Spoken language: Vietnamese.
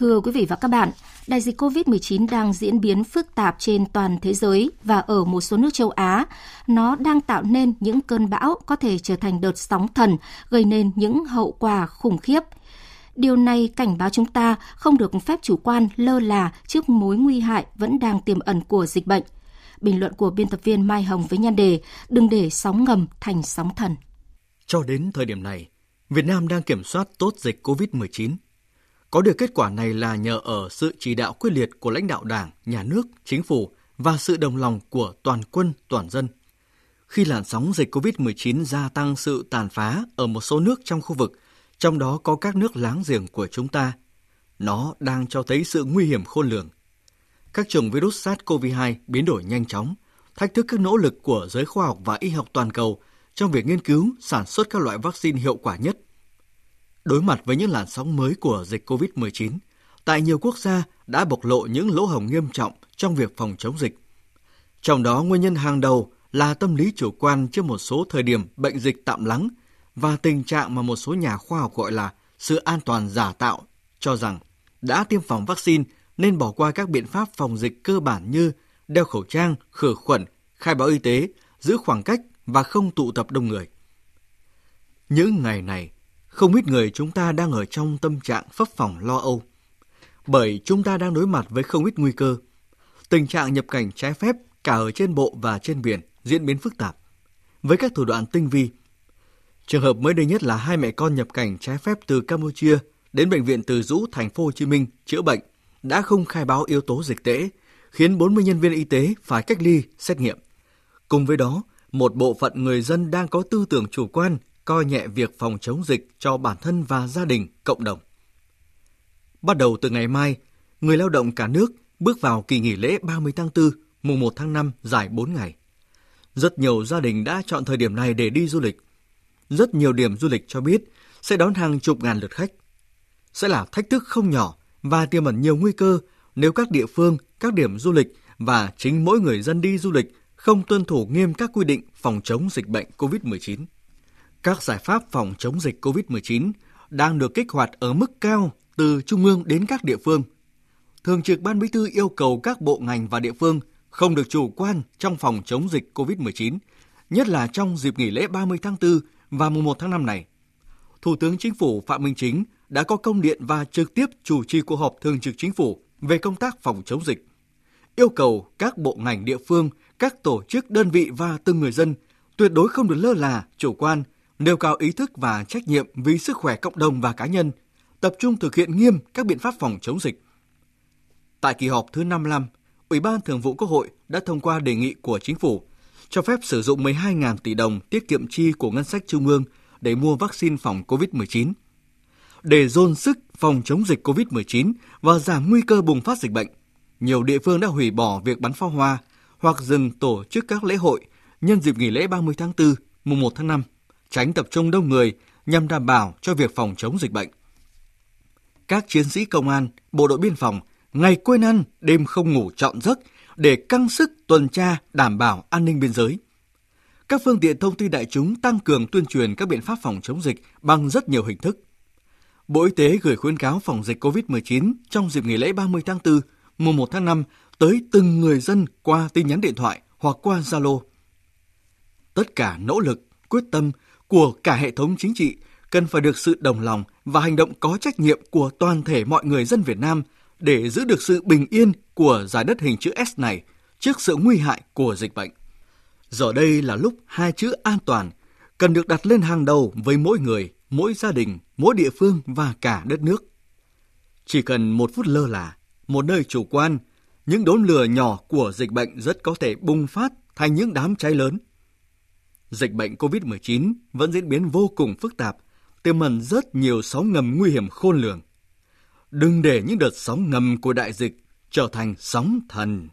Thưa quý vị và các bạn, đại dịch COVID-19 đang diễn biến phức tạp trên toàn thế giới và ở một số nước châu Á. Nó đang tạo nên những cơn bão có thể trở thành đợt sóng thần, gây nên những hậu quả khủng khiếp. Điều này cảnh báo chúng ta không được phép chủ quan lơ là trước mối nguy hại vẫn đang tiềm ẩn của dịch bệnh. Bình luận của biên tập viên Mai Hồng với nhan đề Đừng để sóng ngầm thành sóng thần. Cho đến thời điểm này, Việt Nam đang kiểm soát tốt dịch COVID-19 có được kết quả này là nhờ ở sự chỉ đạo quyết liệt của lãnh đạo Đảng, Nhà nước, Chính phủ và sự đồng lòng của toàn quân, toàn dân. Khi làn sóng dịch COVID-19 gia tăng sự tàn phá ở một số nước trong khu vực, trong đó có các nước láng giềng của chúng ta, nó đang cho thấy sự nguy hiểm khôn lường. Các chủng virus SARS-CoV-2 biến đổi nhanh chóng, thách thức các nỗ lực của giới khoa học và y học toàn cầu trong việc nghiên cứu, sản xuất các loại vaccine hiệu quả nhất – Đối mặt với những làn sóng mới của dịch COVID-19, tại nhiều quốc gia đã bộc lộ những lỗ hổng nghiêm trọng trong việc phòng chống dịch. Trong đó nguyên nhân hàng đầu là tâm lý chủ quan trước một số thời điểm bệnh dịch tạm lắng và tình trạng mà một số nhà khoa học gọi là sự an toàn giả tạo, cho rằng đã tiêm phòng vaccine nên bỏ qua các biện pháp phòng dịch cơ bản như đeo khẩu trang, khử khuẩn, khai báo y tế, giữ khoảng cách và không tụ tập đông người. Những ngày này, không ít người chúng ta đang ở trong tâm trạng phấp phỏng lo âu. Bởi chúng ta đang đối mặt với không ít nguy cơ. Tình trạng nhập cảnh trái phép cả ở trên bộ và trên biển diễn biến phức tạp, với các thủ đoạn tinh vi. Trường hợp mới đây nhất là hai mẹ con nhập cảnh trái phép từ Campuchia đến bệnh viện Từ Dũ, thành phố Hồ Chí Minh chữa bệnh đã không khai báo yếu tố dịch tễ, khiến 40 nhân viên y tế phải cách ly, xét nghiệm. Cùng với đó, một bộ phận người dân đang có tư tưởng chủ quan coi nhẹ việc phòng chống dịch cho bản thân và gia đình, cộng đồng. Bắt đầu từ ngày mai, người lao động cả nước bước vào kỳ nghỉ lễ 30 tháng 4, mùng 1 tháng 5 dài 4 ngày. Rất nhiều gia đình đã chọn thời điểm này để đi du lịch. Rất nhiều điểm du lịch cho biết sẽ đón hàng chục ngàn lượt khách. Sẽ là thách thức không nhỏ và tiềm ẩn nhiều nguy cơ nếu các địa phương, các điểm du lịch và chính mỗi người dân đi du lịch không tuân thủ nghiêm các quy định phòng chống dịch bệnh COVID-19. Các giải pháp phòng chống dịch COVID-19 đang được kích hoạt ở mức cao từ trung ương đến các địa phương. Thường trực Ban Bí thư yêu cầu các bộ ngành và địa phương không được chủ quan trong phòng chống dịch COVID-19, nhất là trong dịp nghỉ lễ 30 tháng 4 và mùng 1 tháng 5 này. Thủ tướng Chính phủ Phạm Minh Chính đã có công điện và trực tiếp chủ trì cuộc họp thường trực chính phủ về công tác phòng chống dịch. Yêu cầu các bộ ngành địa phương, các tổ chức đơn vị và từng người dân tuyệt đối không được lơ là, chủ quan nêu cao ý thức và trách nhiệm vì sức khỏe cộng đồng và cá nhân, tập trung thực hiện nghiêm các biện pháp phòng chống dịch. Tại kỳ họp thứ 55, Ủy ban Thường vụ Quốc hội đã thông qua đề nghị của Chính phủ cho phép sử dụng 12.000 tỷ đồng tiết kiệm chi của ngân sách trung ương để mua vaccine phòng COVID-19. Để dồn sức phòng chống dịch COVID-19 và giảm nguy cơ bùng phát dịch bệnh, nhiều địa phương đã hủy bỏ việc bắn pháo hoa hoặc dừng tổ chức các lễ hội nhân dịp nghỉ lễ 30 tháng 4, mùng 1 tháng 5 tránh tập trung đông người nhằm đảm bảo cho việc phòng chống dịch bệnh. Các chiến sĩ công an, bộ đội biên phòng ngày quên ăn, đêm không ngủ trọn giấc để căng sức tuần tra đảm bảo an ninh biên giới. Các phương tiện thông tin đại chúng tăng cường tuyên truyền các biện pháp phòng chống dịch bằng rất nhiều hình thức. Bộ Y tế gửi khuyến cáo phòng dịch COVID-19 trong dịp nghỉ lễ 30 tháng 4, mùng 1 tháng 5 tới từng người dân qua tin nhắn điện thoại hoặc qua Zalo. Tất cả nỗ lực, quyết tâm của cả hệ thống chính trị cần phải được sự đồng lòng và hành động có trách nhiệm của toàn thể mọi người dân Việt Nam để giữ được sự bình yên của giải đất hình chữ S này trước sự nguy hại của dịch bệnh. Giờ đây là lúc hai chữ an toàn cần được đặt lên hàng đầu với mỗi người, mỗi gia đình, mỗi địa phương và cả đất nước. Chỉ cần một phút lơ là, một nơi chủ quan, những đốm lửa nhỏ của dịch bệnh rất có thể bùng phát thành những đám cháy lớn – dịch bệnh COVID-19 vẫn diễn biến vô cùng phức tạp, tiềm ẩn rất nhiều sóng ngầm nguy hiểm khôn lường. Đừng để những đợt sóng ngầm của đại dịch trở thành sóng thần.